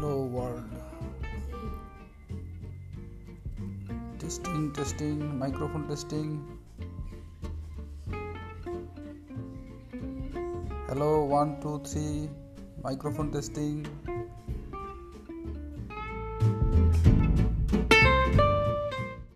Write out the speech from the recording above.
Hello world. Testing, testing, microphone testing. Hello, one, two, three, microphone testing.